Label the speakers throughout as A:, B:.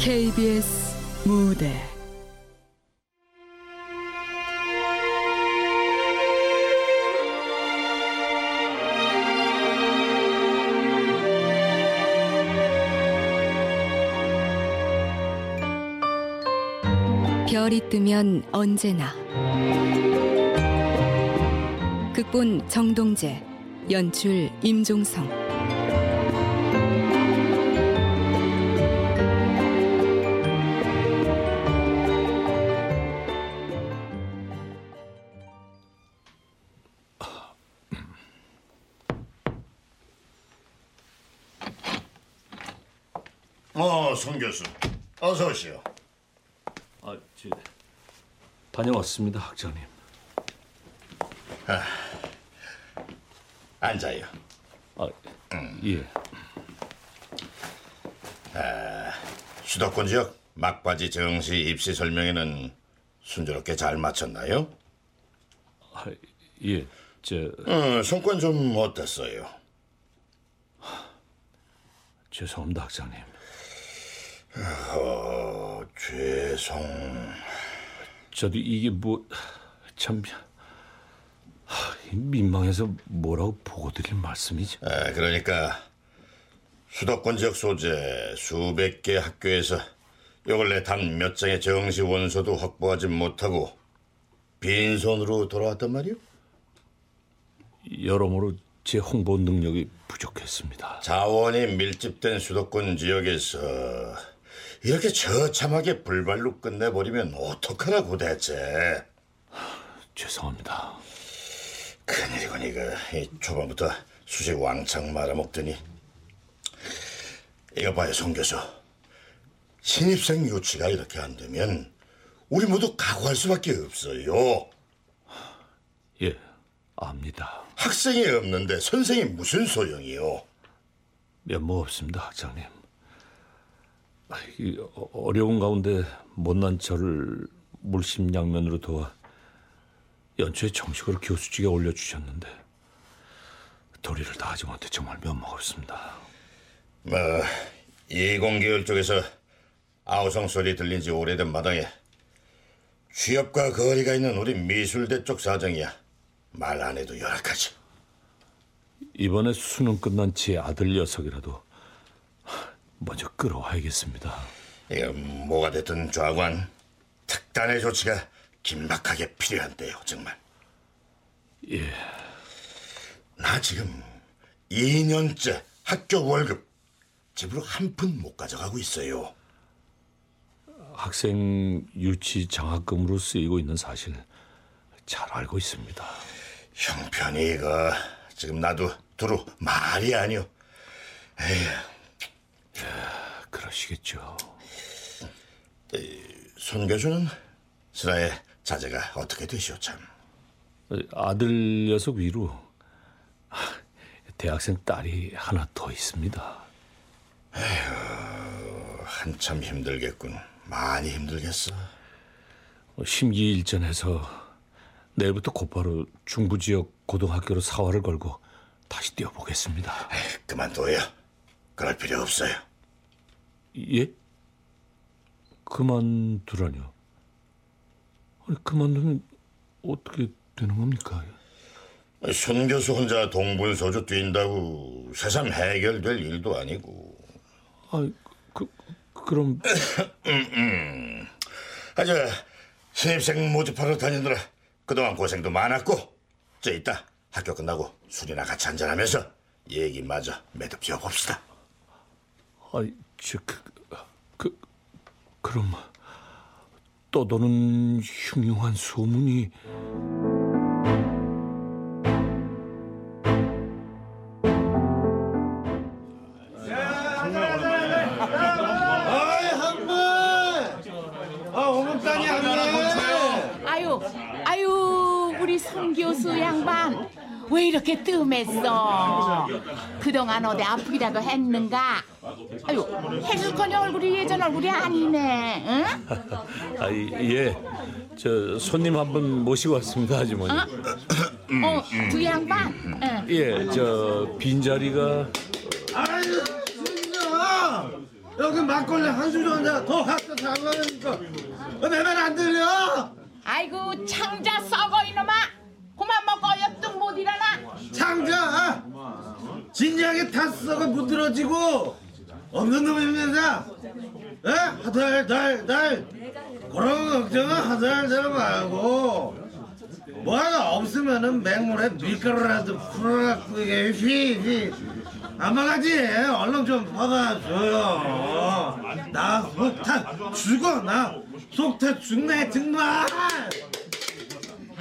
A: KBS 무대. 별이 뜨면 언제나. 극본 정동재 연출 임종성
B: 어서 오시오.
C: 아, 저, 다녀왔습니다, 학장님.
B: 앉아요.
C: 아, 예.
B: 수도권 지역 막바지 정시 입시 설명회는 순조롭게 잘 마쳤나요?
C: 아, 예. 저,
B: 어, 성과는 좀 어땠어요?
C: 죄송합니다, 학장님.
B: 어, 죄송.
C: 저도 이게 뭐, 참, 하, 민망해서 뭐라고 보고 드릴 말씀이지.
B: 아, 그러니까 수도권 지역 소재 수백 개 학교에서 요 근래 단 몇 장의 정시 원서도 확보하지 못하고 빈손으로 돌아왔단 말이오?
C: 여러모로 제 홍보 능력이 부족했습니다.
B: 자원이 밀집된 수도권 지역에서 이렇게 처참하게 불발로 끝내버리면 어떡하라고 대체
C: 죄송합니다.
B: 큰일이군 이거 이 초반부터 수식 왕창 말아먹더니 이거 봐요 송 교수 신입생 유치가 이렇게 안 되면 우리 모두 각오할 수밖에 없어요
C: 예, 압니다.
B: 학생이 없는데 선생이 무슨 소용이요
C: 면목 없습니다, 학장님. 아, 이 어- 어려운 가운데 못난 저를 물심양면으로 도와 연초에 정식으로 교수직에 올려주셨는데 도리를 다하지 못해 정말 면목 없습니다.
B: 뭐 이공계열 쪽에서 아우성 소리 들린 지 오래된 마당에 취업과 거리가 있는 우리 미술대 쪽 사정이야 말 안 해도 열악하지
C: 이번에 수능 끝난 제 아들 녀석이라도 먼저 끌어와야겠습니다.
B: 이거 뭐가 됐든 좌관 특단의 조치가 긴박하게 필요한데요 정말
C: 예,
B: 나 지금 2년째 학교 월급 집으로 한 푼 못 가져가고 있어요
C: 학생 유치 장학금으로 쓰이고 있는 사실 잘 알고 있습니다.
B: 형편이 이거 지금 나도 두루 말이 아니오
C: 그러시겠죠.
B: 손 교수는 슬아의 자제가 어떻게 되시오 참
C: 아들 녀석 위로 대학생 딸이 하나 더 있습니다.
B: 한참 힘들겠군 많이 힘들겠어
C: 심기일전해서 내일부터 곧바로 중부 지역 고등학교로 사활을 걸고 다시 뛰어보겠습니다.
B: 그만둬요 그럴 필요 없어요
C: 예? 그만두라뇨? 아니 그만두면 어떻게 되는 겁니까?
B: 손 교수 혼자 동분서주 뛴다고 새삼 해결될 일도 아니고
C: 아, 그 그럼
B: 아저 신입생 모집하러 다니느라 그동안 고생도 많았고 저 이따 학교 끝나고 술이나 같이 한잔하면서 얘기 마저 매듭 지어봅시다
C: 아이 저 그 그, 그럼 떠도는 흉흉한 소문이
D: 아.
E: 아유, 아유, 우리 송 교수 양반 왜 이렇게 뜸했어? 그동안 어디 아프기라도 했는가? 아유, 해줄거니 얼굴이 예전 얼굴이 아니네. 응?
C: 아, 예. 저 손님 한 분 모시고 왔습니다, 아주머니.
E: 어, 두 양반. 응.
C: 예, 저 빈자리가
D: 아유, 진짜. 여기 막걸리 한술 정도 더 갖다 달라니까 내말안 들려?
E: 아이고 창자 썩어 이놈아 그만 먹어 옆뚱 못 일어나?
D: 창자 진작에 다 썩어 무드러지고 없는 놈입니다 에? 하달달달 그런 걱정은 하달달 말고 뭐 하나 없으면은 맹물에 밀가루라도 풀어갖고 이게 휘휘. 아마가지 얼른 좀 받아줘요. 나 속타 죽어 나 속타 죽네 정말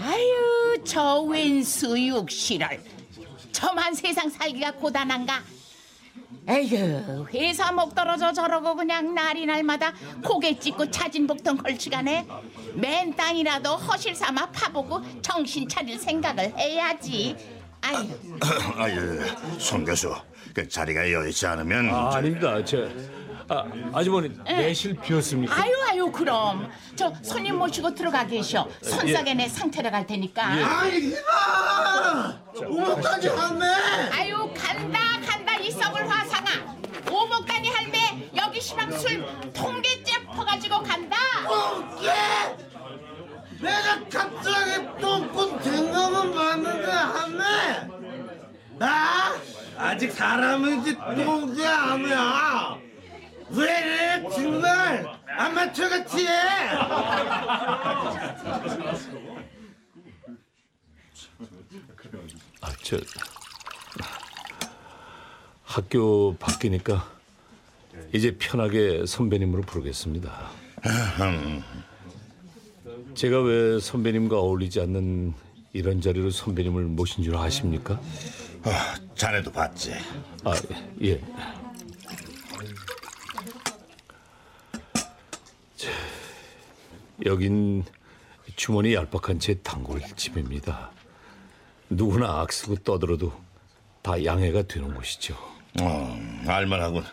E: 아유 저 웬수 육 실을 저만 세상 살기가 고단한가? 에휴 회사 목 떨어져 저러고 그냥 날이 날마다 고개 찍고 차진 복통 걸치가네. 맨 땅이라도 허실 삼아 파보고 정신 차릴 생각을 해야지. 아유.
B: 아유, 송 교수, 그 자리가 여의치 않으면
C: 아, 아닙니다. 저 아, 아주머니 내실 비었습니까?
E: 아유 아유 그럼. 저 손님 모시고 들어가 계셔 손싸게 내 상태를 갈 테니까.
D: 아이 이봐! 오목까지 왔네
E: 아유 간다 간다 이 썩을 화상아. 오목다니 할매 여기 시방 술 통계째 퍼가지고 간다.
D: 똥개 내가 갑자기 똥꾼 된 거만 봤는데 하네 나 아직 사람이지 똥개 하면 왜 이래? 정말 아마추어같이 해.
C: 아, 저 학교 바뀌니까 이제 편하게 선배님으로 부르겠습니다. 제가 왜 선배님과 어울리지 않는 이런 자리로 선배님을 모신 줄 아십니까?
B: 아, 자네도 봤지.
C: 아, 예. 자, 여긴 주머니 얄팍한 제 단골 집입니다. 누구나 악쓰고 떠들어도 다 양해가 되는 곳이죠.
B: 어, 알만하군.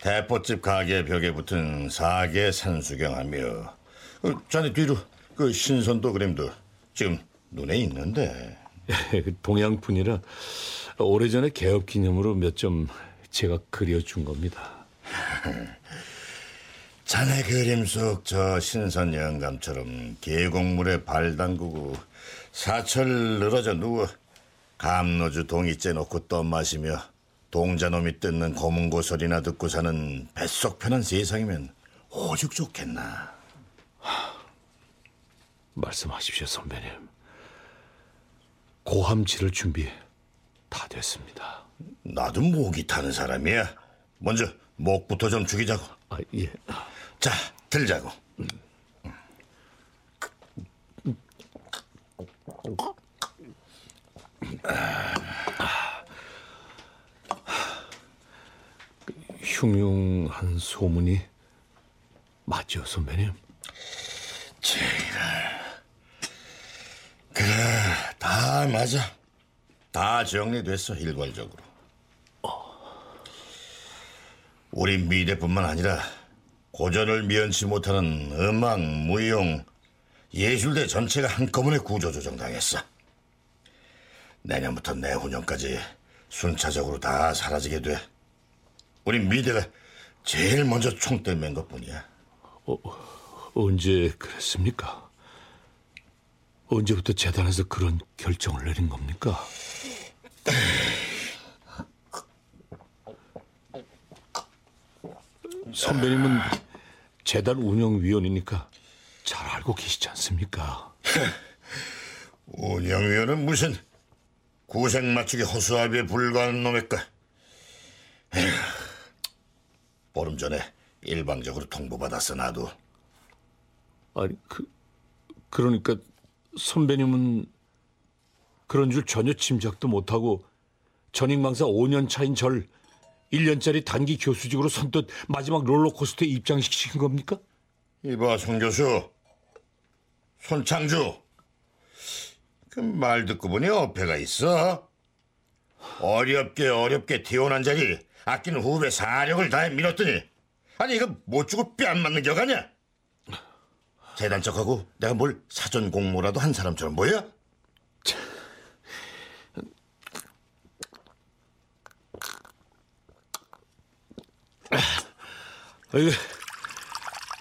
B: 대포집 가게 벽에 붙은 사계 산수경하며 어, 자네 뒤로 그 신선도 그림도 지금 눈에 있는데
C: 동양분이라 오래전에 개업 기념으로 몇 점 제가 그려준 겁니다.
B: 자네 그림 속 저 신선 영감처럼 계곡물에 발 담그고 사철 늘어져 누워 감로주 동이째 놓고 떠 마시며 동자놈이 뜯는 검은고 소리나 듣고 사는 뱃속 편한 세상이면 오죽 좋겠나.
C: 말씀하십시오, 선배님. 고함치를 준비 다 됐습니다.
B: 나도 목이 타는 사람이야. 먼저 목부터 좀 죽이자고.
C: 아, 예.
B: 자, 들자고.
C: 흉흉한 소문이 맞죠, 선배님?
B: 그래, 다 맞아. 다 정리됐어, 일괄적으로. 우리 미대뿐만 아니라 고전을 미연치 못하는 음악, 무용, 예술대 전체가 한꺼번에 구조조정당했어. 내년부터 내후년까지 순차적으로 다 사라지게 돼. 우리 미대가 제일 먼저 총대 맨 것뿐이야.
C: 언제 그랬습니까? 언제부터 재단에서 그런 결정을 내린 겁니까? 선배님은 재단 운영위원이니까 잘 알고 계시지 않습니까?
B: 운영위원은 무슨 구색 맞추기 허수아비에 불과한 놈일까? 에휴, 보름 전에 일방적으로 통보받았어 나도
C: 아니 그 그러니까 선배님은 그런 줄 전혀 짐작도 못하고 전익망사 5년 차인 절 1년짜리 단기 교수직으로 선뜻 마지막 롤러코스터에 입장시킨 겁니까?
B: 이봐 송 교수. 손창주. 그 말 듣고 보니 어폐가 있어. 어렵게 어렵게 태어난 자리 아끼는 후배 사력을 다해 밀었더니 아니 이거 못 주고 뺨 맞는 격아냐 재단 척하고 내가 뭘 사전 공모라도 한 사람처럼 보여?
C: 아, 이게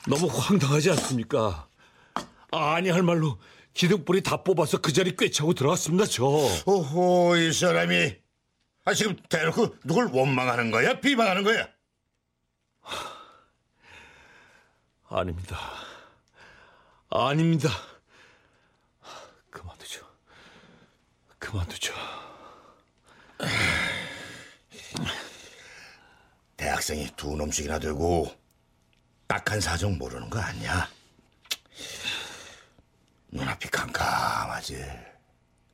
C: 너무 황당하지 않습니까? 아니 할 말로 기둥뿌리 다 뽑아서 그 자리 꿰차고 들어갔습니다 저.
B: 오호 이 사람이 아 지금 대놓고 누굴 원망하는 거야 비방하는 거야
C: 아닙니다. 아닙니다. 그만두죠. 그만두죠.
B: 대학생이 두 놈씩이나 되고 딱한 사정 모르는 거 아니야 눈앞이 캄캄하지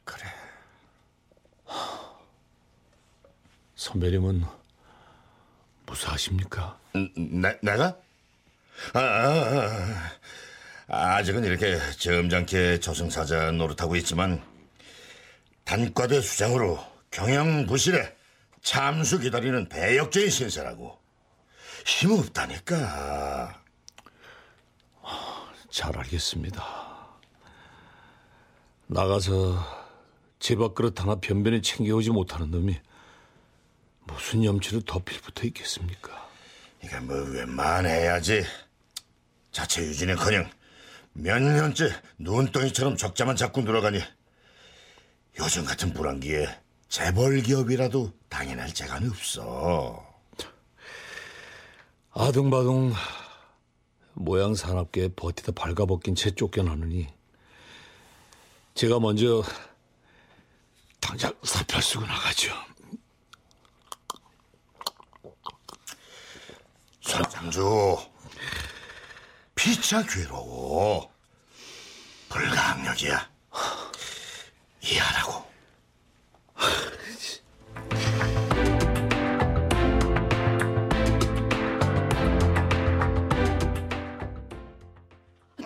B: 그래
C: 선배님은 무사하십니까?
B: 내, 내가? 아, 아, 아, 아직은 이렇게 점잖게 저승사자 노릇하고 있지만 단과대 수장으로 경영부실에 참수 기다리는 배역적인 신세라고 힘없다니까
C: 잘 알겠습니다. 나가서 제 밥그릇 하나 변변히 챙겨오지 못하는 놈이 무슨 염치를 덮일 붙어 있겠습니까?
B: 이게 뭐 웬만해야지 자체 유지는커녕 몇 년째 눈덩이처럼 적자만 자꾸 늘어가니 요즘 같은 불황기에 재벌 기업이라도 당연할 재간이 없어.
C: 아둥바둥 모양 사납게 버티다 발가벗긴 채 쫓겨나느니 제가 먼저 당장 사표 쓰고 나가죠.
B: 손장주 피차 괴로워 불가항력이야 이해하라고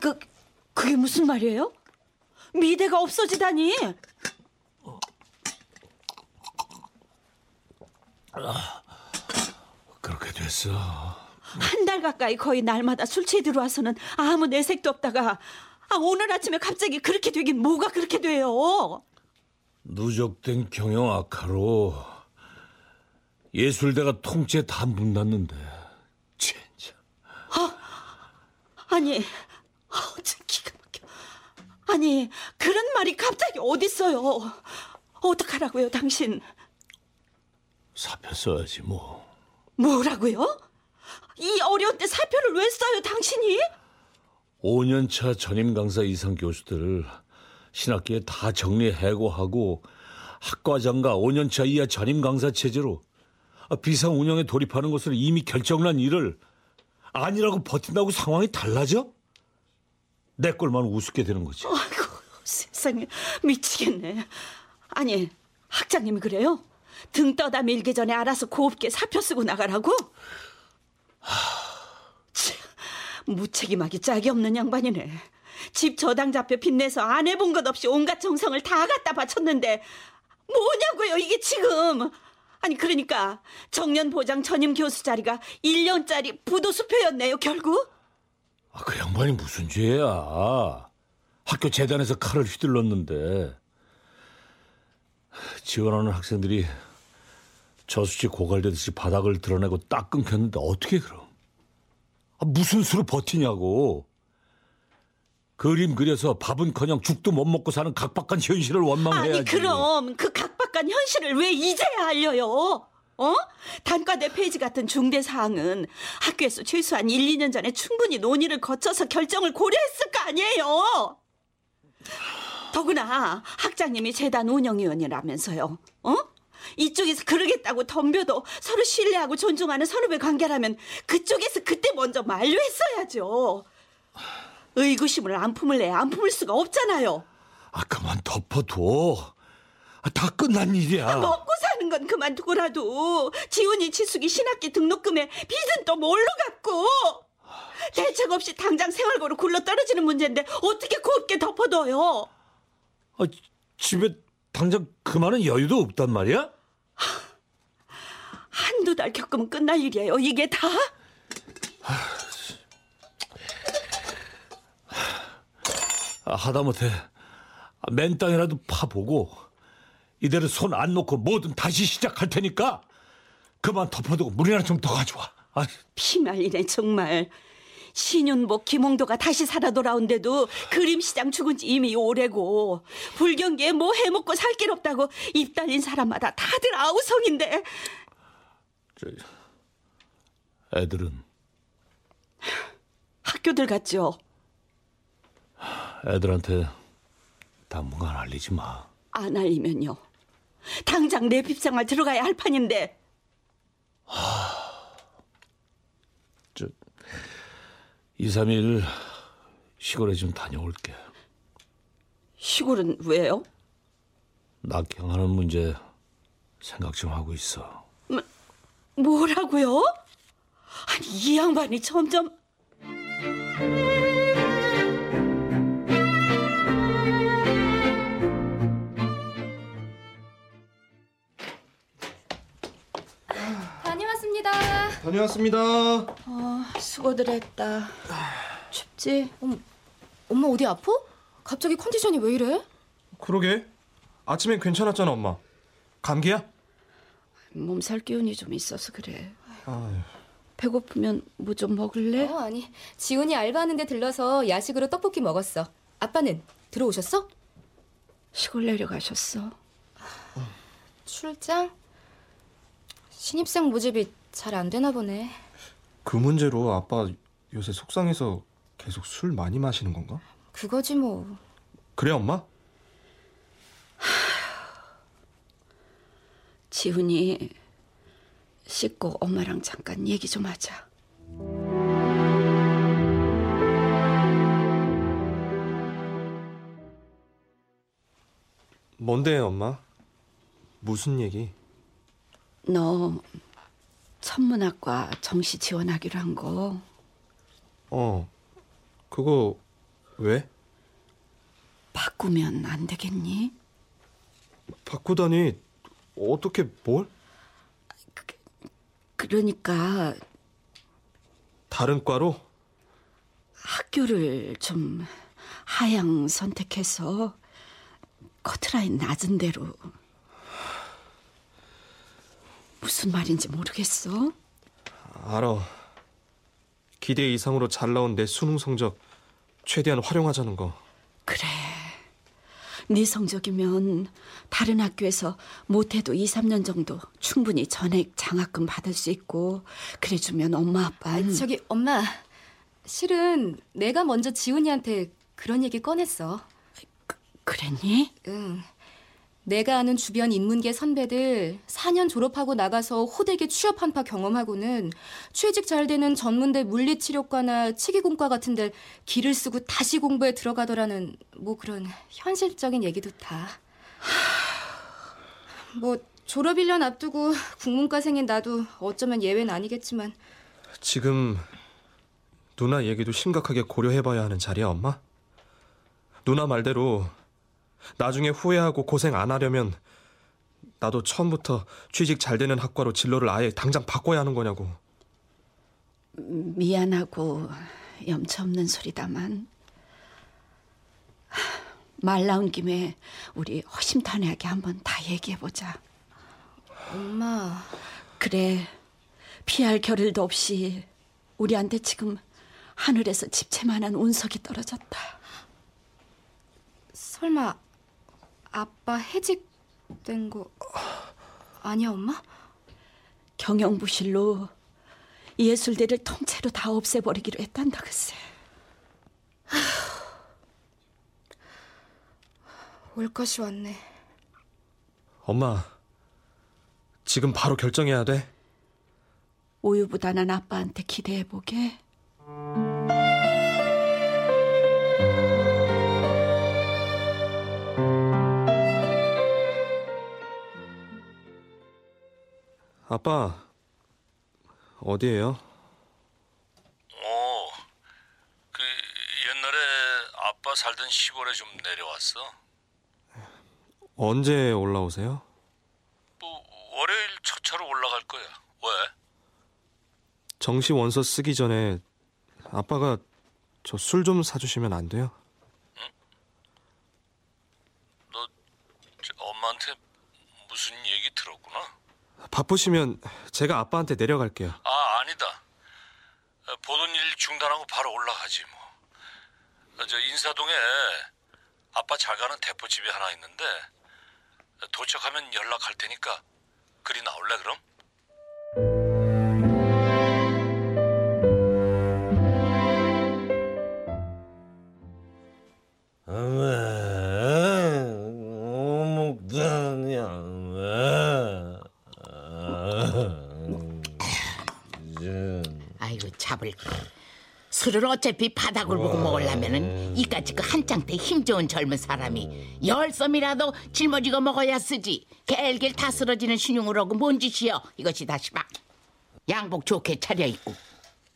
F: 그 그게 무슨 말이에요? 미대가 없어지다니.
C: 그렇게 됐어.
F: 한 달 가까이 거의 날마다 술 취해 들어와서는 아무 내색도 없다가 아, 오늘 아침에 갑자기 그렇게 되긴 뭐가 그렇게 돼요?
C: 누적된 경영 악화로 예술대가 통째 다 문 닫는데 진짜
F: 아니, 아, 참 기가 막혀. 아니 그런 말이 갑자기 어딨어요? 어떡하라고요, 당신?
C: 사표 써야지 뭐.
F: 뭐라고요? 이 어려운 때 사표를 왜 써요, 당신이?
C: 5년차 전임 강사 이상 교수들 신학기에 다 정리 해고하고 학과장과 5년차 이하 전임 강사 체제로 비상 운영에 돌입하는 것으로 이미 결정난 일을 아니라고 버틴다고 상황이 달라져? 내 꼴만 우습게 되는 거지.
F: 아이고 세상에 미치겠네. 아니 학장님이 그래요? 등 떠다 밀기 전에 알아서 곱게 사표 쓰고 나가라고? 참, 무책임하기 짝이 없는 양반이네. 집 저당 잡혀 빚내서 안 해본 것 없이 온갖 정성을 다 갖다 바쳤는데 뭐냐고요 이게 지금. 아니 그러니까 정년 보장 전임 교수 자리가 1년짜리 부도 수표였네요 결국.
C: 아, 그 양반이 무슨 죄야. 학교 재단에서 칼을 휘둘렀는데 지원하는 학생들이 저수지 고갈되듯이 바닥을 드러내고 딱 끊겼는데 어떻게 그럼? 아, 무슨 수로 버티냐고. 그림 그려서 밥은커녕 죽도 못 먹고 사는 각박한 현실을 원망해야지.
F: 아니 그럼 그 각박한 현실을 왜 이제야 알려요? 어? 단과대 폐지 같은 중대 사항은 학교에서 최소한 1, 2년 전에 충분히 논의를 거쳐서 결정을 고려했을 거 아니에요. 더구나 학장님이 재단 운영위원이라면서요. 어? 이쪽에서 그러겠다고 덤벼도 서로 신뢰하고 존중하는 선후배 관계라면 그쪽에서 그때 먼저 만류했어야죠. 의구심을 안 품을래 안 품을 수가 없잖아요.
C: 아 그만 덮어둬. 아, 다 끝난 일이야.
F: 먹고 사는 건 그만두고라도 지훈이 지숙이 신학기 등록금에 빚은 또 뭘로 갚고 대책 없이 당장 생활고로 굴러 떨어지는 문제인데 어떻게 곱게 덮어둬요?
C: 아, 집에 당장 그만한 여유도 없단 말이야?
F: 한두 달 겪으면 끝날 일이에요. 이게 다?
C: 아, 하다못해 맨 땅이라도 파보고 이대로 손 안 놓고 뭐든 다시 시작할 테니까 그만 덮어두고 물이나 좀 더 가져와. 아,
F: 피말리네 정말. 신윤복 김홍도가 다시 살아 돌아온데도 그림시장 죽은 지 이미 오래고 불경기에 뭐 해먹고 살 길 없다고 입 달린 사람마다 다들 아우성인데
C: 저, 애들은
F: 학교들 갔죠.
C: 애들한테 당분간 알리지 마.
F: 안 알리면요. 당장 내 빗생활 들어가야 할 판인데
C: 저 2, 3일 시골에 좀 다녀올게.
F: 시골은 왜요?
C: 낙향하는 문제 생각 좀 하고 있어.
F: 뭐라고요? 아니 이 양반이 점점
G: 다녀왔습니다.
F: 수고들 했다. 춥지?
G: 엄마 어디 아파? 갑자기 컨디션이 왜 이래?
H: 그러게. 아침엔 괜찮았잖아, 엄마. 감기야?
F: 몸살 기운이 좀 있어서 그래. 배고프면 뭐 좀 먹을래?
G: 어 아니 지훈이 알바하는데 들러서 야식으로 떡볶이 먹었어. 아빠는 들어오셨어?
F: 시골 내려가셨어.
G: 출장? 신입생 모집이 잘 안 되나 보네.
H: 그 문제로 아빠 요새 속상해서 계속 술 많이 마시는 건가?
G: 그거지 뭐.
H: 그래, 엄마?
F: 지훈이 씻고 엄마랑 잠깐 얘기 좀 하자.
H: 뭔데, 엄마? 무슨 얘기?
F: 너 천문학과 정시 지원하기로 한 거
H: 어, 그거 왜?
F: 바꾸면 안 되겠니?
H: 바꾸다니 어떻게 뭘?
F: 그러니까
H: 다른 과로?
F: 학교를 좀 하향 선택해서 커트라인 낮은 대로 무슨 말인지 모르겠어.
H: 알아. 기대 이상으로 잘 나온 내 수능 성적 최대한 활용하자는 거.
F: 그래. 네 성적이면 다른 학교에서 못해도 2, 3년 정도 충분히 전액 장학금 받을 수 있고 그래 주면 엄마 아빠 는
G: 저기 엄마 실은 내가 먼저 지훈이한테 그런 얘기 꺼냈어.
F: 그랬니?
G: 응. 내가 아는 주변 인문계 선배들 4년 졸업하고 나가서 호되게 취업 한파 경험하고는 취직 잘 되는 전문대 물리치료과나 치기공과 같은 데 기를 쓰고 다시 공부에 들어가더라는 뭐 그런 현실적인 얘기도 다. 뭐 졸업 1년 앞두고 국문과생인 나도 어쩌면 예외는 아니겠지만
H: 지금 누나 얘기도 심각하게 고려해봐야 하는 자리야, 엄마? 누나 말대로 나중에 후회하고 고생 안 하려면 나도 처음부터 취직 잘 되는 학과로 진로를 아예 당장 바꿔야 하는 거냐고.
F: 미안하고 염치 없는 소리다만 하, 말 나온 김에 우리 허심탄회하게 한번 다 얘기해 보자.
G: 엄마
F: 그래 피할 겨를도 없이 우리한테 지금 하늘에서 집채만한 운석이 떨어졌다.
G: 설마 아빠 해직된 거 아니야 엄마?
F: 경영부실로 예술대를 통째로 다 없애버리기로 했단다 글쎄.
G: 올 것이 왔네.
H: 엄마, 지금 바로 결정해야 돼.
F: 우유부단한 아빠한테 기대해보게.
H: 아빠, 어디에요?
C: 어, 그 옛날에 아빠 살던 시골에 좀 내려왔어.
H: 언제 올라오세요?
C: 뭐 월요일 첫 차로 올라갈 거야. 왜?
H: 정시 원서 쓰기 전에 아빠가 저 술 좀 사주시면 안 돼요?
C: 너저 엄마한테 무슨 얘기 들었구나?
H: 바쁘시면 제가 아빠한테 내려갈게요.
C: 아, 아니다. 보던 일 중단하고 바로 올라가지 뭐. 저 인사동에 아빠 잘 가는 대포집이 하나 있는데 도착하면 연락할 테니까 그리 나올래 그럼?
E: 술을 어차피 바닥을 보고 먹으려면은 이까지 그 한창때 힘 좋은 젊은 사람이 열 썸이라도 짊어지고 먹어야 쓰지. 갤갤 다 쓰러지는 신용으로 뭔 짓이여 이것이 다시 봐. 양복 좋게 차려입고.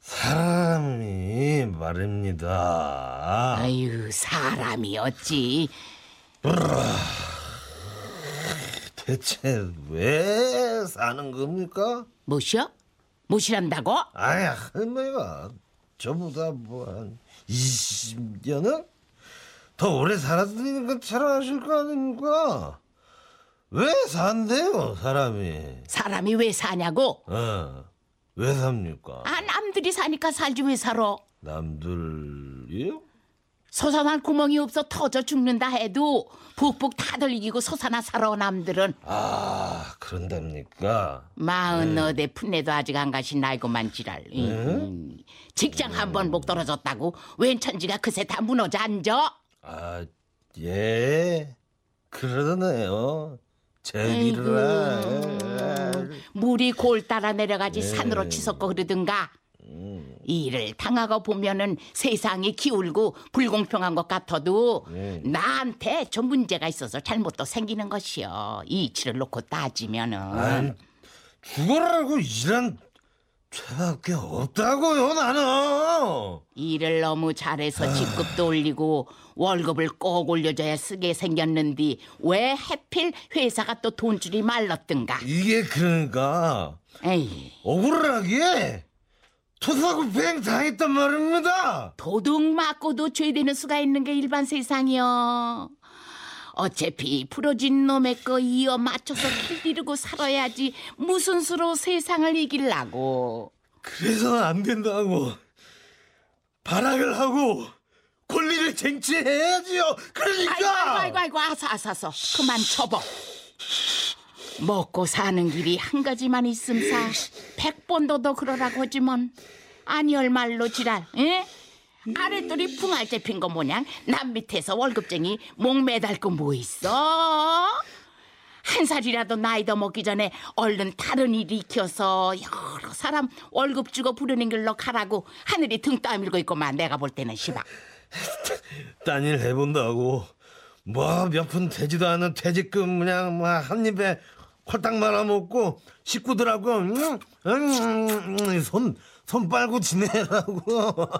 D: 사람이 말입니다.
E: 아유 사람이 어찌
D: 대체 왜 사는 겁니까?
E: 무엇이여? 무시한다고?
D: 아니 할머니가 저보다 뭐 한 20년은 더 오래 살았으니까 잘 아실 거 아닙니까? 왜 산대요 사람이?
E: 사람이 왜 사냐고?
D: 어, 왜 삽니까?
E: 아 남들이 사니까 살지 왜 살아?
D: 남들이요?
E: 솟아난 구멍이 없어 터져 죽는다 해도 북북 다들 이기고 솟아나 살아 남들은.
D: 아 그런답니까?
E: 마흔 너대 풋내도 아직 안 가신 나이고만 지랄. 음, 직장 한 번 목 떨어졌다고 웬 천지가 그새 다 무너져 앉아?
D: 아, 예. 그러네요. 제 일이라.
E: 물이 골 따라 내려가지 산으로 치솟고 그러든가 일을 당하고 보면은 세상이 기울고 불공평한 것 같아도 나한테 좀 문제가 있어서 잘못도 생기는 것이요. 이치를 놓고 따지면은.
D: 아니, 죽어라고 일한 죄밖에 없다고요, 나는.
E: 일을 너무 잘해서 직급도 올리고 월급을 꼭 올려줘야 쓰게 생겼는데 왜 해필 회사가 또 돈줄이 말랐든가?
D: 이게 그러니까
E: 에이.
D: 억울하게 토사구팽 당했단 말입니다.
E: 도둑 맞고도 죄되는 수가 있는 게 일반 세상이요. 어차피 부러진 놈의 거 이어 맞춰서 길들이고 살아야지 무슨 수로 세상을 이길라고.
D: 그래서는 안 된다고. 발악을 하고 권리를 쟁취해야지요.
E: 아이고
D: 그러니까.
E: 아이고 아이고 아서 아서서 그만 쳐버. 먹고 사는 길이 한 가지만 있음사 백번도 더 그러라고 하지만 아니얼 말로 지랄 에? 아랫돌이 붕알 잡힌 거 모양 남 밑에서 월급쟁이 목 매달 거 뭐 있어? 한 살이라도 나이 더 먹기 전에 얼른 다른 일 익혀서 여러 사람 월급 주고 부르는 길로 가라고 하늘이 등 떠밀고 있고만 내가 볼 때는 시방
D: 딴일 해본다고 뭐 몇 푼 되지도 않은 퇴직금 그냥 뭐한 입에 홀딱 말아먹고 식구들하고 음, 음, 손, 손 빨고 지내라고.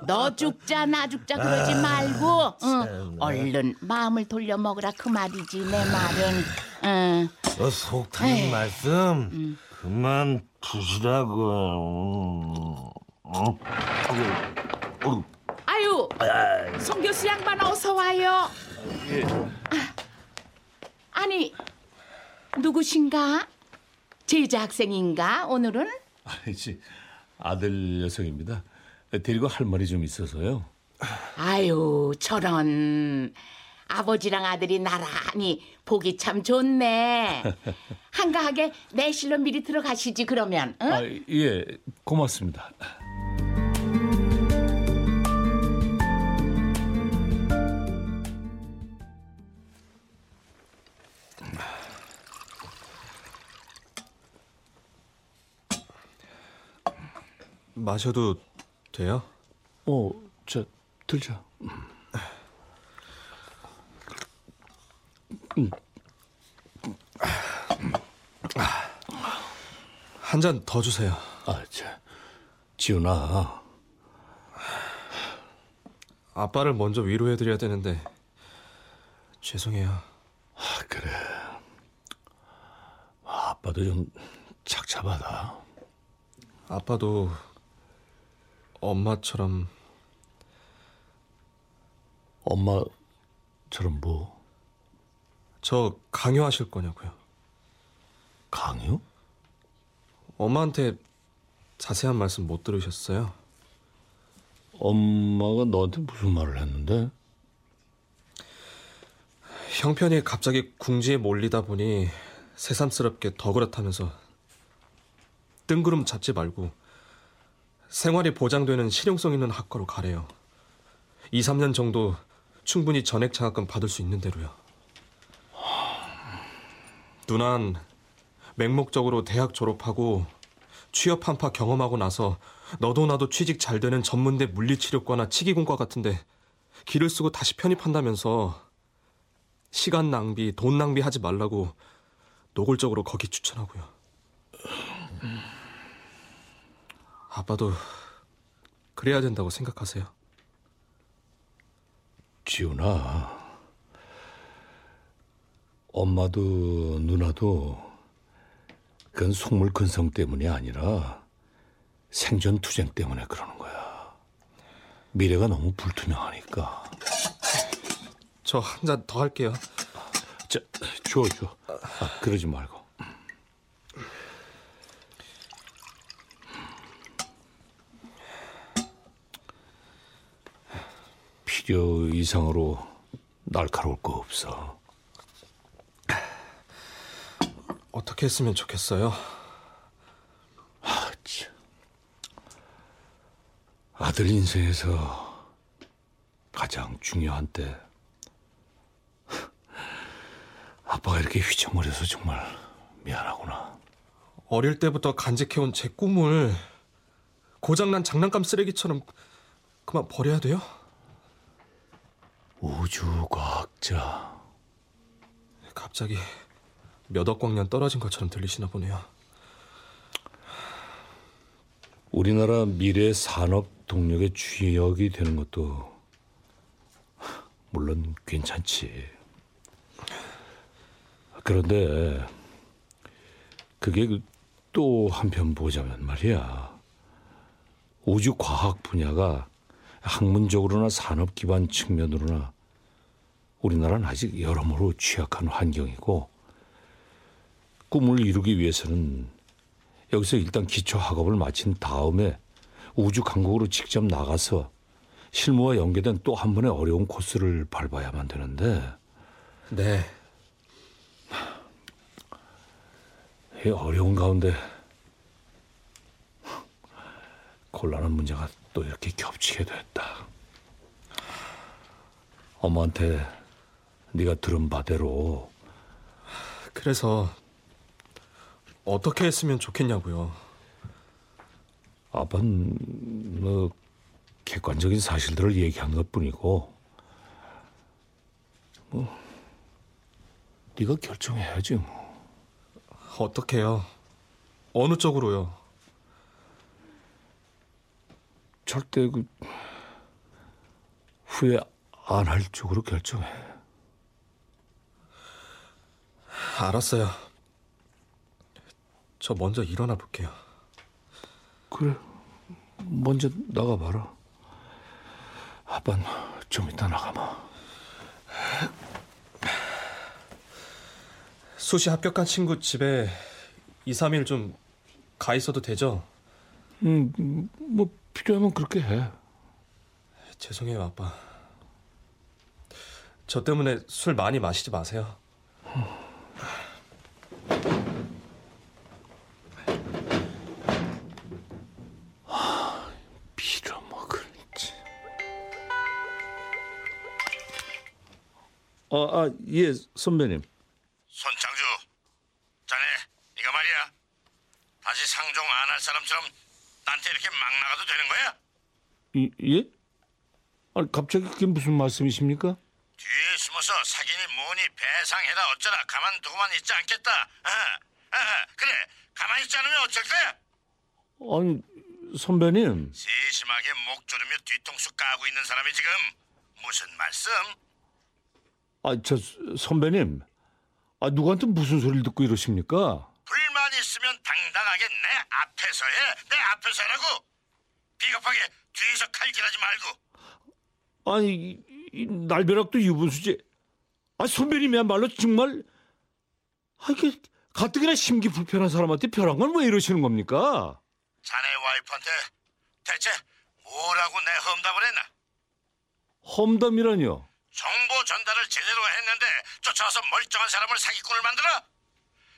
E: 너 죽자 나 죽자 그러지 말고. 응. 얼른 마음을 돌려 먹으라 그 말이지 내 말은. 응.
D: 어, 속 타는
E: 에이.
D: 말씀 그만 두시라고. 어? 어,
E: 아유 송 교수 양반 어서 와요. 아, 아니 누구신가 제자 학생인가 오늘은
C: 아니지 아들 여성입니다. 데리고 할 말이 좀 있어서요.
E: 아유 저런 아버지랑 아들이 나란히 보기 참 좋네 한가하게 내실로 미리 들어가시지 그러면 응?
C: 아, 예, 고맙습니다.
H: 마셔도 돼요?
C: 어, 저 들자.
H: 한잔 더 주세요.
C: 아, 자, 지훈아.
H: 아빠를 먼저 위로해드려야 되는데 죄송해요.
C: 아, 그래. 아, 아빠도 좀 착잡하다.
H: 아빠도 엄마처럼
C: 엄마처럼 뭐
H: 저 강요하실 거냐고요.
C: 강요?
H: 엄마한테 자세한 말씀 못 들으셨어요?
C: 엄마가 너한테 무슨 말을 했는데?
H: 형편이 갑자기 궁지에 몰리다 보니 새삼스럽게 더 그렇다면서 뜬구름 잡지 말고 생활이 보장되는 실용성 있는 학과로 가래요. 2, 3년 정도 충분히 전액 장학금 받을 수 있는 대로요. 누난 맹목적으로 대학 졸업하고 취업 한파 경험하고 나서 너도 나도 취직 잘 되는 전문대 물리치료과나 치기공과 같은데 길을 쓰고 다시 편입한다면서 시간 낭비, 돈 낭비하지 말라고 노골적으로 거기 추천하고요. 아빠도 그래야 된다고 생각하세요.
C: 지훈아, 엄마도 누나도 그건 속물 근성 때문이 아니라 생존 투쟁 때문에 그러는 거야. 미래가 너무 불투명하니까.
H: 저 한 잔 더 할게요.
C: 자, 줘, 줘. 아, 그러지 말고. 필요 이상으로 날카로울 거 없어.
H: 어떻게 했으면 좋겠어요?
C: 아, 참. 아들 인생에서 가장 중요한 때 아빠가 이렇게 휘청거려서 정말 미안하구나.
H: 어릴 때부터 간직해온 제 꿈을 고장난 장난감 쓰레기처럼 그만 버려야 돼요?
C: 우주과학자.
H: 갑자기 몇억 광년 떨어진 것처럼 들리시나 보네요.
C: 우리나라 미래 산업 동력의 주역이 되는 것도 물론 괜찮지. 그런데 그게 그또 한편 보자면 말이야. 우주 과학 분야가 학문적으로나 산업 기반 측면으로나 우리나라는 아직 여러모로 취약한 환경이고 꿈을 이루기 위해서는 여기서 일단 기초 학업을 마친 다음에 우주 강국으로 직접 나가서 실무와 연계된 또 한 번의 어려운 코스를 밟아야만 되는데
H: 네.
C: 이 어려운 가운데 곤란한 문제가 또 이렇게 겹치게 됐다. 엄마한테 네가 들은 바대로
H: 그래서 어떻게 했으면 좋겠냐고요.
C: 아빠는 뭐 객관적인 사실들을 얘기한 것뿐이고 뭐 네가 결정해야지 뭐.
H: 어떻게요? 어느 쪽으로요?
C: 절대 그 후회 안 할 쪽으로 결정해.
H: 알았어요. 저 먼저 일어나 볼게요.
C: 그래, 먼저 나가봐라. 아빠는 좀 이따 나가마.
H: 수시 합격한 친구 집에 2, 3일 좀 가 있어도 되죠?
C: 음, 뭐 필요하면 그렇게 해.
H: 죄송해요, 아빠. 저 때문에 술 많이 마시지 마세요.
C: 빌어먹을지. 아, 아, 예, 선배님.
B: 손창주, 자네 이거 말이야. 다시 상종 안 할 사람처럼 나한테 이렇게 막 나가도 되는 거야?
C: 이, 예? 아니, 갑자기 그게 무슨 말씀이십니까?
B: 뒤에 숨어서 사기니 뭐니 배상해라 어쩌라 가만 두고만 있지 않겠다. 아, 아, 그래 가만히 있지 않으면 어쩔 거야?
C: 아니, 선배님.
B: 세심하게 목 조르며 뒤통수 까고 있는 사람이 지금 무슨 말씀?
C: 아, 저 선배님. 아, 누구한테 무슨 소리를 듣고 이러십니까?
B: 불만 있으면 당당하게 내 앞에서 해. 내 앞에서 하라고. 비겁하게 뒤에서 칼질하지 말고.
C: 아니, 이, 이 날벼락도 유분수지. 아, 선배님이야말로 정말. 아, 이게 가뜩이나 심기 불편한 사람한테 벼랑 건 왜 이러시는 겁니까?
B: 자네 와이프한테 대체 뭐라고 내 험담을 했나?
C: 험담이라뇨?
B: 정보 전달을 제대로 했는데 쫓아와서 멀쩡한 사람을 사기꾼을 만들어?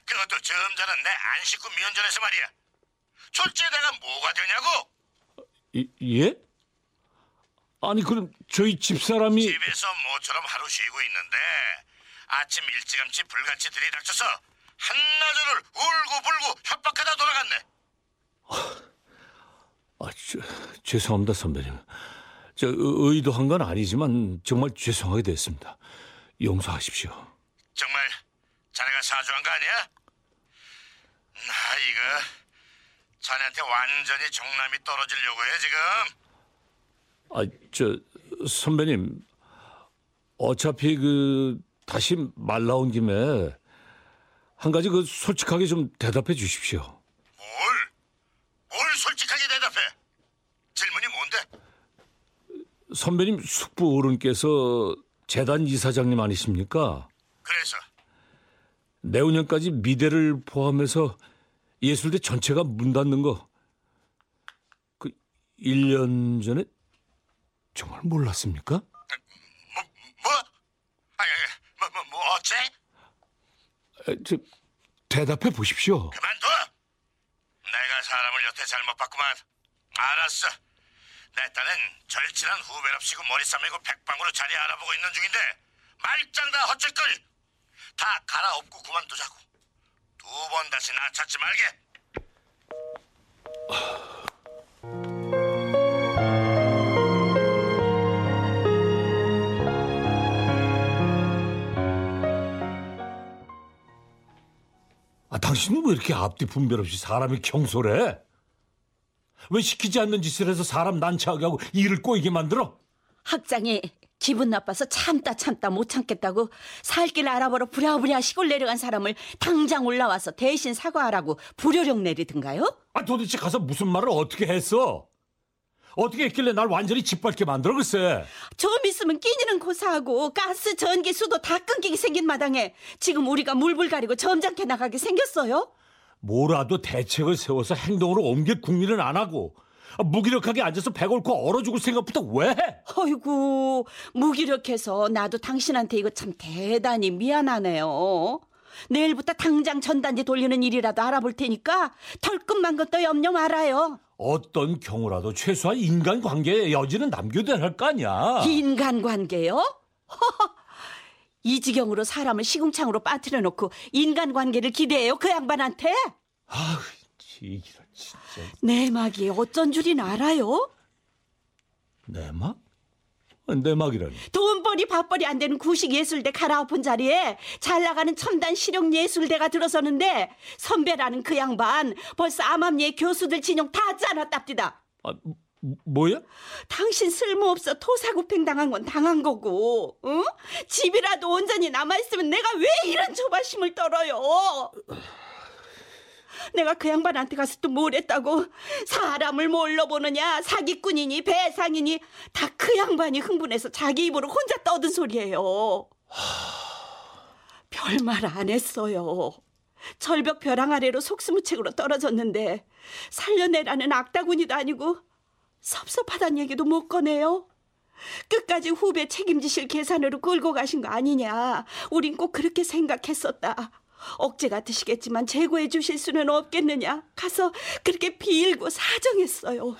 B: 그것도 점잖은 내 안식구 면전에서 말이야. 졸지에 내가 뭐가 되냐고?
C: 이- 예? 아니 그럼 저희 집사람이
B: 집에서 모처럼 하루 쉬고 있는데 아침 일찌감치 불같이 들이닥쳐서 한나절을 울고불고 협박하다 돌아갔네.
C: 아, 저, 죄송합니다 선배님. 저 의- 의도한 건 아니지만 정말 죄송하게 됐습니다. 용서하십시오.
B: 정말 자네가 사주한 거 아니야? 나 이거 자네한테 완전히 정남이 떨어지려고 해 지금.
C: 아, 저 선배님 어차피 그 다시 말 나온 김에 한 가지 그 솔직하게 좀 대답해 주십시오.
B: 뭘? 뭘 솔직하게 대답해? 질문이 뭔데?
C: 선배님 숙부 어른께서 재단 이사장님 아니십니까?
B: 그래서
C: 내후년까지 미대를 포함해서 예술대 전체가 문 닫는 거 그 1년 전에 정말 몰랐습니까?
B: 뭐? 아니, 뭐, 뭐, 뭐 어째?
C: 에, 저, 대답해 보십시오.
B: 그만둬! 내가 사람을 여태 잘못 봤구만. 알았어. 내 딴엔 절친한 후배랍시고 머리 싸매고 백방으로 자리 알아보고 있는 중인데 말짱 다 헛짓거리. 다 갈아엎고 그만두자고. 두 번 다시 나 찾지 말게.
C: 아, 당신은 왜 이렇게 앞뒤 분별 없이 사람이 경솔해? 왜 시키지 않는 짓을 해서 사람 난처하게 하고 일을 꼬이게 만들어?
F: 학장이 기분 나빠서 참다 참다 못 참겠다고 살 길 알아보러 부랴부랴 시골 내려간 사람을 당장 올라와서 대신 사과하라고 불효령 내리든가요?
C: 아, 도대체 가서 무슨 말을 어떻게 했어? 어떻게 했길래 날 완전히 짓밟게 만들어 글쎄?
F: 좀 있으면 끼니는 고사하고 가스, 전기, 수도 다 끊기게 생긴 마당에 지금 우리가 물불 가리고 점잖게 나가게 생겼어요?
C: 뭐라도 대책을 세워서 행동으로 옮길 국민은 안 하고 아, 무기력하게 앉아서 배 곪고 얼어 죽을 생각부터 왜 해?
F: 어이구 무기력해서 나도 당신한테 이거 참 대단히 미안하네요. 내일부터 당장 전단지 돌리는 일이라도 알아볼 테니까 털끝만 것도 염려 말아요.
C: 어떤 경우라도 최소한 인간관계의 여지는 남겨둬야 할 거 아니야.
F: 인간관계요? 이 지경으로 사람을 시궁창으로 빠뜨려 놓고 인간관계를 기대해요 그 양반한테?
C: 아우, 이기라 진짜.
F: 내막이 어쩐 줄인 알아요?
C: 내막? 내막이라니.
F: 돈벌이 밥벌이 안 되는 구식 예술대 갈아엎은 자리에 잘 나가는 첨단 실용 예술대가 들어서는데 선배라는 그 양반 벌써 암암리의 교수들 진용 다 짜놨답디다.
C: 아, 뭐- 뭐야?
F: 당신 쓸모없어 토사구팽 당한 건 당한 거고, 응? 집이라도 온전히 남아있으면 내가 왜 이런 조바심을 떨어요? 내가 그 양반한테 가서 또 뭘 했다고 사람을 뭘로 보느냐 사기꾼이니 배상이니 다 그 양반이 흥분해서 자기 입으로 혼자 떠든 소리예요. 별말 안 했어요. 절벽 벼랑 아래로 속수무책으로 떨어졌는데 살려내라는 악다군이도 아니고 섭섭하단 얘기도 못 꺼내요. 끝까지 후배 책임지실 계산으로 끌고 가신 거 아니냐. 우린 꼭 그렇게 생각했었다. 억제 같으시겠지만 재고해 주실 수는 없겠느냐. 가서 그렇게 빌고 사정했어요.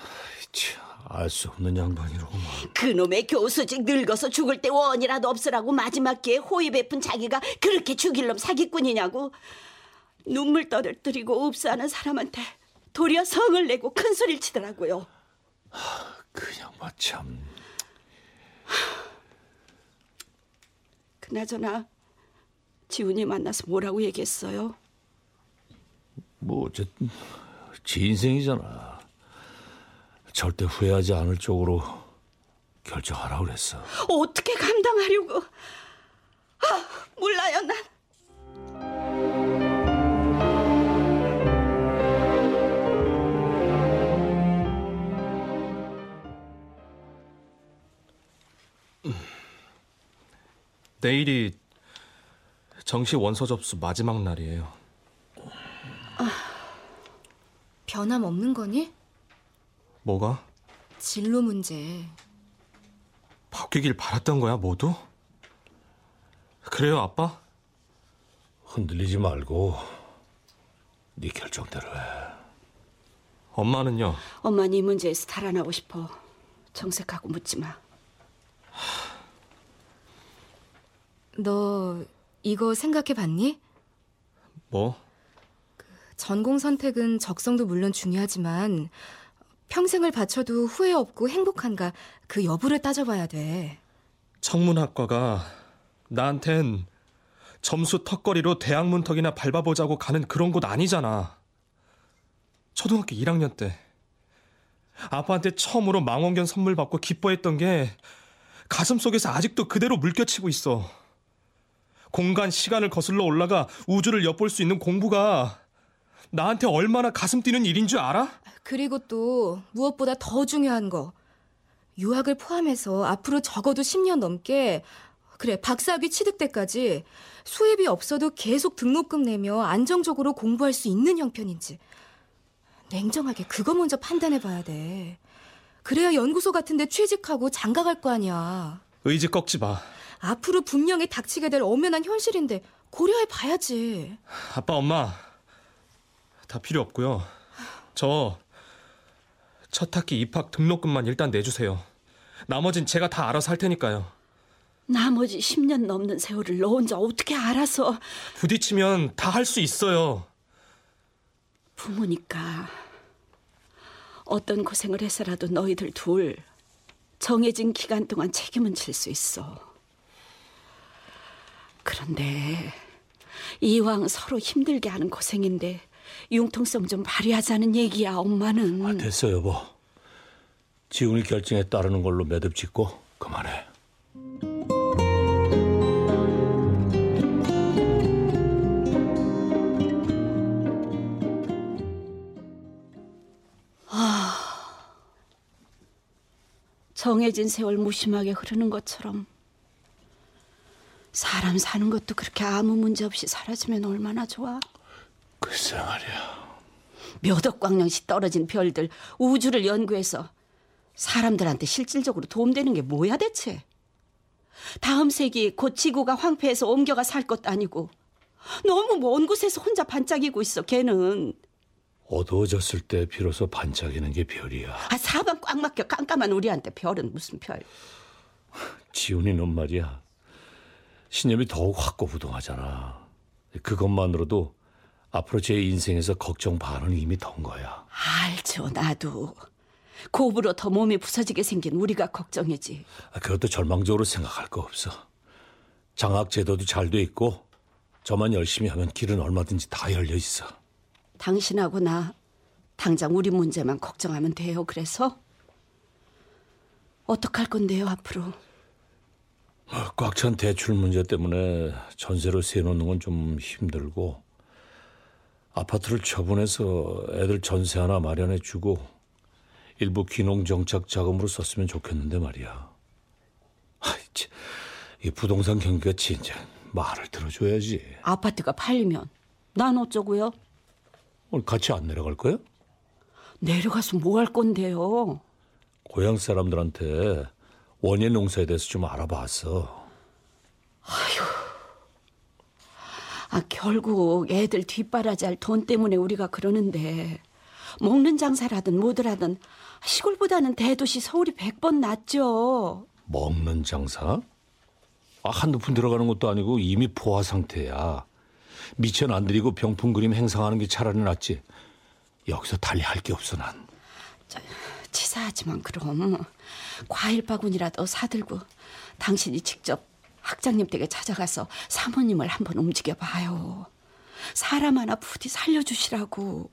C: 알수 없는 양반이로구만.
F: 그놈의 교수직 늙어서 죽을 때 원이라도 없으라고 마지막 기회에 호의 베푼 자기가 그렇게 죽일 놈 사기꾼이냐고. 눈물 떨어뜨리고 읍사하는 사람한테 도리어 성을 내고 큰 소리를 치더라고요.
C: 그 양반 참.
F: 그나저나 지훈이 만나서 뭐라고 얘기했어요?
C: 뭐 어쨌든 지 인생이잖아. 절대 후회하지 않을 쪽으로 결정하라 그랬어.
F: 어떻게 감당하려고? 아, 몰라요, 난.
H: 내일이 정시 원서 접수 마지막 날이에요.
G: 변함 없는 거니?
H: 뭐가?
G: 진로 문제.
H: 바뀌길 바랐던 거야, 모두? 그래요, 아빠?
C: 흔들리지 말고 네 결정대로 해.
H: 엄마는요?
F: 엄마는 이 문제에서 달아나고 싶어. 정색하고 묻지 마.
G: 너 이거 생각해 봤니?
H: 뭐?
G: 전공 선택은 적성도 물론 중요하지만 평생을 바쳐도 후회 없고 행복한가 그 여부를 따져봐야 돼.
H: 청문학과가 나한텐 점수 턱걸이로 대학 문턱이나 밟아보자고 가는 그런 곳 아니잖아. 초등학교 1학년 때 아빠한테 처음으로 망원경 선물 받고 기뻐했던 게 가슴 속에서 아직도 그대로 물결치고 있어. 공간, 시간을 거슬러 올라가 우주를 엿볼 수 있는 공부가 나한테 얼마나 가슴 뛰는 일인 줄 알아?
G: 그리고 또 무엇보다 더 중요한 거. 유학을 포함해서 앞으로 적어도 10년 넘게 그래 박사학위 취득 때까지 수입이 없어도 계속 등록금 내며 안정적으로 공부할 수 있는 형편인지 냉정하게 그거 먼저 판단해 봐야 돼. 그래야 연구소 같은 데 취직하고 장가갈 거 아니야.
H: 의지 꺾지 마.
G: 앞으로 분명히 닥치게 될 엄연한 현실인데 고려해 봐야지.
H: 아빠, 엄마 다 필요 없고요. 저 첫 학기 입학 등록금만 일단 내주세요. 나머진 제가 다 알아서 할 테니까요.
F: 나머지 10년 넘는 세월을 너 혼자 어떻게 알아서
H: 부딪히면 다 할 수 있어요.
F: 부모니까 어떤 고생을 해서라도 너희들 둘 정해진 기간 동안 책임은 질 수 있어. 그런데 이왕 서로 힘들게 하는 고생인데 융통성 좀 발휘하자는 얘기야, 엄마는.
C: 아, 됐어 여보. 지훈이 결정에 따르는 걸로 매듭 짓고 그만해.
F: 정해진 세월 무심하게 흐르는 것처럼 사람 사는 것도 그렇게 아무 문제 없이 사라지면 얼마나 좋아.
C: 글쎄 말이야.
F: 몇 억 광년씩 떨어진 별들 우주를 연구해서 사람들한테 실질적으로 도움되는 게 뭐야 대체? 다음 세기 곧 지구가 황폐해서 옮겨가 살 것도 아니고 너무 먼 곳에서 혼자 반짝이고 있어 걔는
C: 어두워졌을 때 비로소 반짝이는 게 별이야.
F: 아 사방 꽉 막혀 깜깜한 우리한테 별은 무슨 별
C: 지훈이는 말이야. 신념이 더욱 확고부동하잖아. 그것만으로도 앞으로 제 인생에서 걱정 반은 이미 던 거야.
F: 알죠 나도 곱으로 더 몸이 부서지게 생긴 우리가 걱정이지
C: 아, 그것도 절망적으로 생각할 거 없어. 장학 제도도 잘 돼 있고 저만 열심히 하면 길은 얼마든지 다 열려 있어.
F: 당신하고 나 당장 우리 문제만 걱정하면 돼요 그래서 어떡할 건데요 앞으로
C: 꽉 찬 대출 문제 때문에 전세로 세놓는 건 좀 힘들고 아파트를 처분해서 애들 전세 하나 마련해 주고 일부 귀농 정착 자금으로 썼으면 좋겠는데 말이야. 아이, 참, 이 부동산 경기가 진짜 말을 들어줘야지.
F: 아파트가 팔리면 난 어쩌고요?
C: 오늘 같이 안 내려갈 거야?
F: 내려가서 뭐 할 건데요?
C: 고향 사람들한테 원예 농사에 대해서 좀 알아봤어.
F: 아 결국 애들 뒷바라지 할 돈 때문에 우리가 그러는데 먹는 장사라든 뭐들 하든 시골보다는 대도시 서울이 백번 낫죠.
C: 먹는 장사? 아, 한두 푼 들어가는 것도 아니고 이미 포화 상태야. 미천 안 들이고 병풍 그림 행상하는 게 차라리 낫지. 여기서 달리 할 게 없어 난.
F: 치사하지만 그럼 과일 바구니라도 사들고 당신이 직접 학장님 댁에 찾아가서 사모님을 한번 움직여 봐요. 사람 하나 부디 살려주시라고.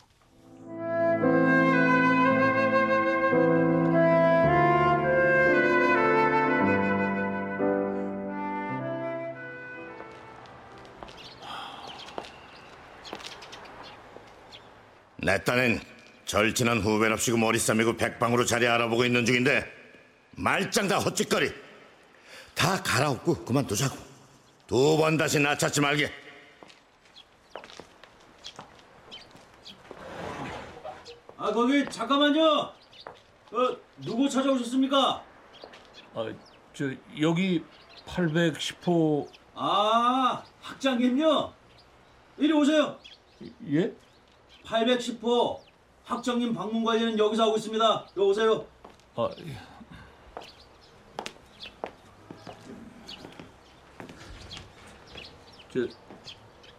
B: 내 딴엔 절친한 후배랍시고 머리 싸매고 백방으로 자리 알아보고 있는 중인데 말짱 다 헛짓거리 다 갈아엎고 그만두자고 두 번 다시 나 찾지 말게
I: 아 거기 잠깐만요. 어, 누구 찾아오셨습니까?
C: 아, 저 여기 810호
I: 아, 학장님요? 이리 오세요.
C: 예?
I: 810호 학장님 방문 관리는 여기서 하고 있습니다. 여기 오세요.
C: 아, 예. 저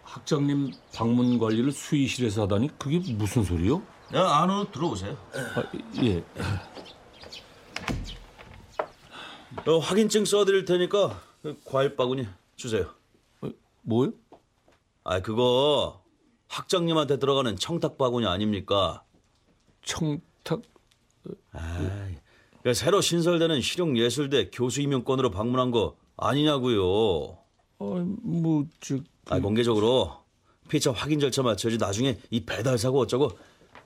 C: 학장님 방문 관리를 수의실에서 하다니 그게 무슨 소리요?
I: 야, 안으로 들어오세요.
C: 아, 예.
I: 어, 확인증 써드릴 테니까 그 과일 바구니 주세요.
C: 어, 뭐요?
I: 아, 그거 학장님한테 들어가는 청탁 바구니 아닙니까?
C: 청탁
I: 아, 그 새로 신설되는 실용예술대 교수 임용권으로 방문한 거 아니냐고요.
C: 아, 뭐저
I: 아, 공개적으로 피처 확인 절차 마쳐야지 나중에 이 배달 사고 어쩌고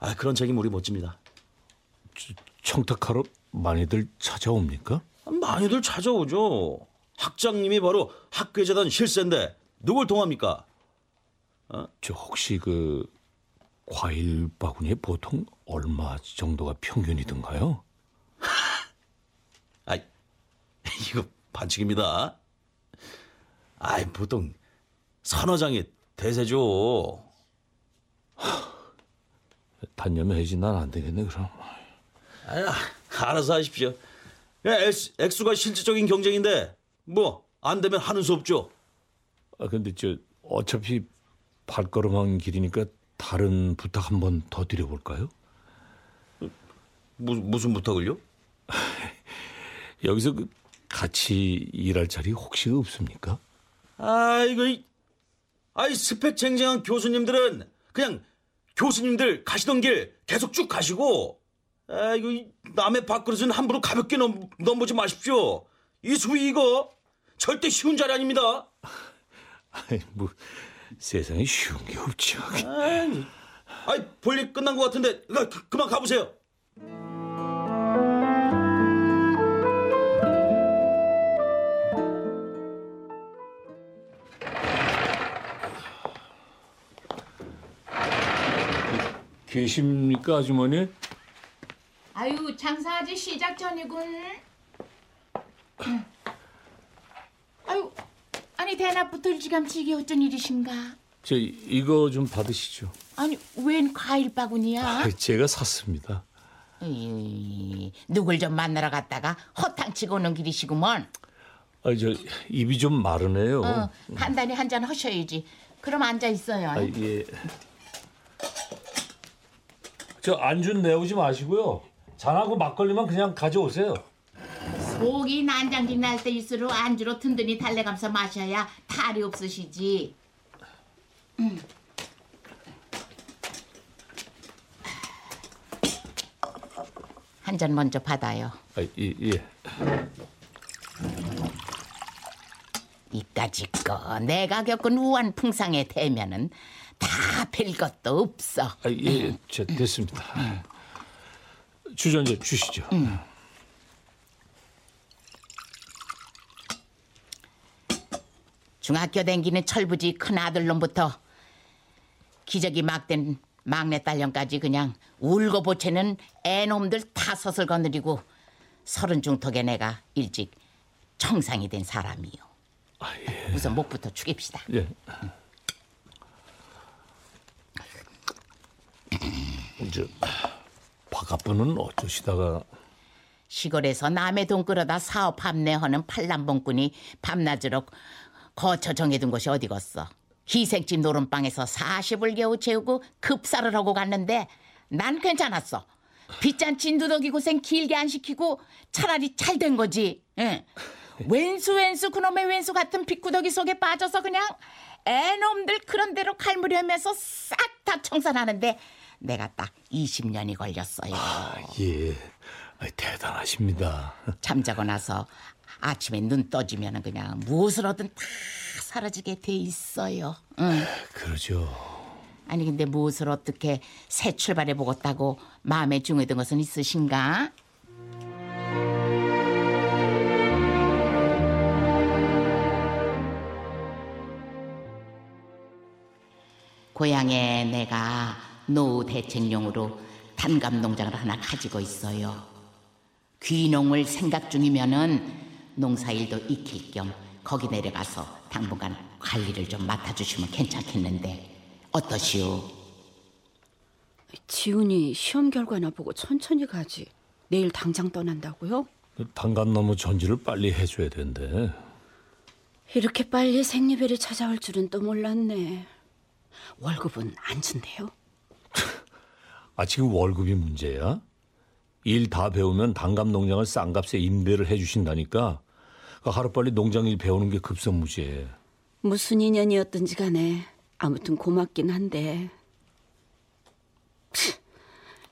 I: 아, 그런 책임 우리 못 집니다.
C: 청탁하러 많이들 찾아옵니까?
I: 많이들 찾아오죠. 학장님이 바로 학교재단 실세인데 누굴 통합니까?
C: 저 혹시 그 과일 바구니에 보통 얼마 정도가 평균이든가요?
I: 아, 이거 반칙입니다. 아이, 보통 서너 장이 대세죠.
C: 단념해야지 난 안 되겠네 그럼.
I: 아, 알아서 하십시오. 야, 액수, 액수가 실질적인 경쟁인데 뭐 안 되면 하는 수 없죠.
C: 아 근데 저 어차피 발걸음한 길이니까 다른 부탁 한 번 더 드려볼까요?
I: 무, 무슨 부탁을요?
C: 여기서 그 같이 일할 자리 혹시 없습니까?
I: 아이고, 이- 아이 스펙 쟁쟁한 교수님들은 그냥 교수님들 가시던 길 계속 쭉 가시고, 아이고 이 남의 밥그릇은 함부로 가볍게 넘, 넘보지 마십시오. 이 수위 이거 절대 쉬운 자리 아닙니다.
C: 아이, 뭐 세상에 쉬운 게 없죠.
I: 아이, 아이 볼일 끝난 것 같은데 그, 그- 그만 가보세요.
C: 계십니까 아주머니?
E: 아유 장사 아직 시작 전이군. 아유 아니 대낮부터 일찌감치 어쩐 일이신가?
C: 저 이거 좀 받으시죠.
E: 아니 웬 과일 바구니야?
C: 아, 제가 샀습니다.
E: 에이, 누굴 좀 만나러 갔다가 허탕치고 오는 길이시구먼.
C: 아, 저 입이 좀 마르네요.
E: 어, 간단히 한 잔 하셔야지. 그럼 앉아 있어요.
C: 아, 예. 저 안주 내오지 마시고요. 잔하고 막걸리만 그냥 가져오세요.
E: 속이 난장진 날 때일수록 안주로 든든히 달래감서 마셔야 탈이 없으시지. 음. 한잔 먼저 받아요.
C: 아, 예, 예.
E: 이까짓 거 내가 겪은 우한 풍상의 대면은 다 별것도 없어.
C: 아, 예, 저 됐습니다. 주전자 주시죠.
E: 중학교 댕기는 철부지 큰 아들놈부터 기저귀 막된 막내 딸년까지 그냥 울고 보채는 애놈들 다섯을 거느리고 서른 중턱에 내가 일찍 청상이 된 사람이요. 우선 목부터 축입시다.
C: 예. 이제 바가분은 어쩌시다가
E: 시골에서 남의 돈 끌어다 사업 합내하는 팔남봉꾼이 밤낮으로 거처 정해둔 곳이 어디겠어. 희생집 노름방에서 40을 겨우 채우고 급사를 하고 갔는데 난 괜찮았어. 빚잔치 누더기 고생 길게 안 시키고 차라리 잘 된 거지. 응. 왼수 왼수 그놈의 왼수 같은 빚구더기 속에 빠져서 그냥 애놈들 그런 대로 갈무려면서 싹 다 청산하는데 내가 딱 20년이 걸렸어요.
C: 예, 아, 대단하십니다.
E: 잠자고 나서 아침에 눈 떠지면 그냥 무엇을 하든 다 사라지게 돼 있어요. 응.
C: 그러죠.
E: 아니 근데 무엇을 어떻게 새 출발해 보겠다고 마음에 중요했던 것은 있으신가? 고향에 내가 노후 대책용으로 단감 농장을 하나 가지고 있어요. 귀농을 생각 중이면은 농사일도 익힐 겸 거기 내려가서 당분간 관리를 좀 맡아주시면 괜찮겠는데 어떠시오?
F: 지훈이 시험 결과나 보고 천천히 가지. 내일 당장 떠난다고요?
C: 단감나무 전지를 빨리 해줘야 된대.
F: 이렇게 빨리 생리별이 찾아올 줄은 또 몰랐네. 월급은 안 준대요?
C: 아 지금 월급이 문제야? 일 다 배우면 단감 농장을 싼 값에 임대를 해주신다니까. 그 하루빨리 농장 일 배우는 게 급선무제.
F: 무슨 인연이었든지 간에 아무튼 고맙긴 한데 치,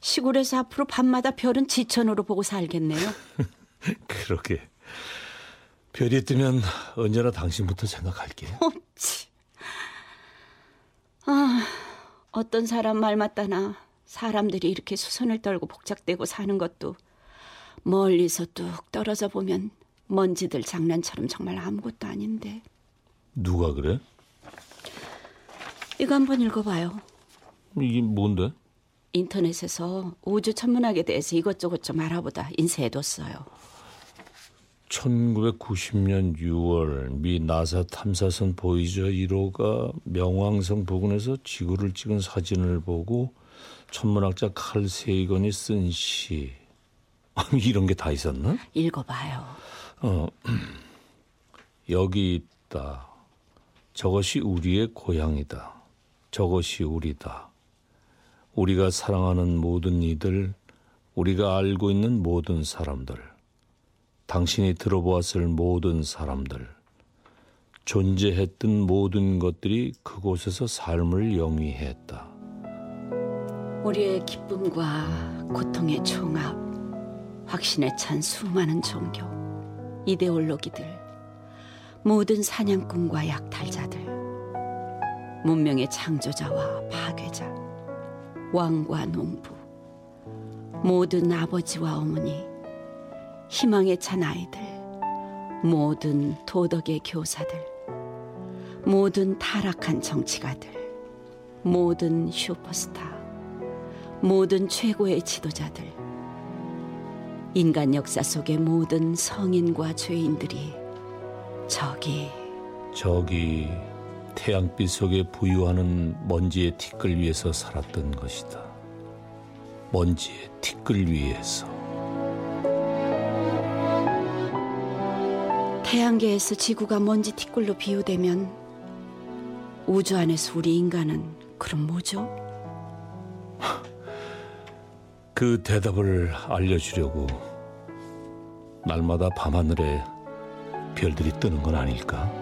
F: 시골에서 앞으로 밤마다 별은 지천으로 보고 살겠네요.
C: 그러게. 별이 뜨면 언제나 당신부터 생각할게.
F: 어찌. 아, 어떤 사람 말 맞다나 사람들이 이렇게 수선을 떨고 복작대고 사는 것도 멀리서 뚝 떨어져 보면 먼지들 장난처럼 정말 아무것도 아닌데.
C: 누가 그래?
F: 이거 한번 읽어봐요.
C: 이게 뭔데?
F: 인터넷에서 우주 천문학에 대해서 이것저것 좀 알아보다 인쇄해뒀어요.
C: 1990년 6월 미 나사 탐사선 보이저 1호가 명왕성 부근에서 지구를 찍은 사진을 보고 천문학자 칼 세이건이 쓴 시. 이런 게 다 있었나?
F: 읽어봐요.
C: 어, 여기 있다. 저것이 우리의 고향이다. 저것이 우리다. 우리가 사랑하는 모든 이들, 우리가 알고 있는 모든 사람들, 당신이 들어보았을 모든 사람들, 존재했던 모든 것들이 그곳에서 삶을 영위했다.
F: 우리의 기쁨과 고통의 총합, 확신에 찬 수많은 종교, 이데올로기들, 모든 사냥꾼과 약탈자들, 문명의 창조자와 파괴자, 왕과 농부, 모든 아버지와 어머니, 희망에 찬 아이들, 모든 도덕의 교사들, 모든 타락한 정치가들, 모든 슈퍼스타, 모든 최고의 지도자들, 인간 역사 속의 모든 성인과 죄인들이 저기
C: 저기 태양빛 속에 부유하는 먼지의 티끌 위에서 살았던 것이다. 먼지의 티끌 위에서.
F: 태양계에서 지구가 먼지 티끌로 비유되면 우주 안에서 우리 인간은 그럼 뭐죠?
C: 그 대답을 알려주려고 날마다 밤하늘에 별들이 뜨는 건 아닐까?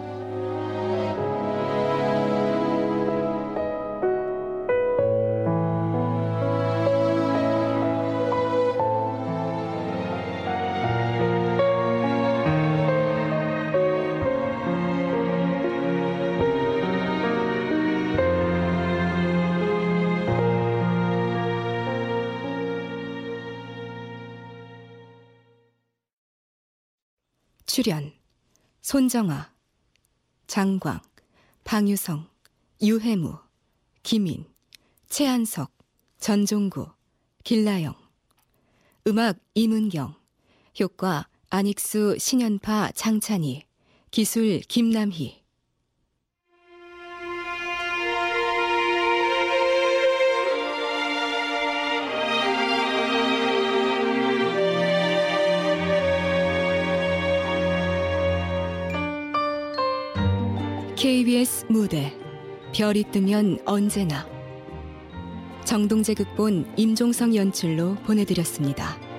A: 출연 손정아, 장광, 방유성, 유해무, 김인, 최한석, 전종구, 길라영. 음악 이문경 효과 안익수, 신연파, 장찬희 기술 김남희 KBS 무대 별이 뜨면 언제나 정동재 극본 임종성 연출로 보내드렸습니다.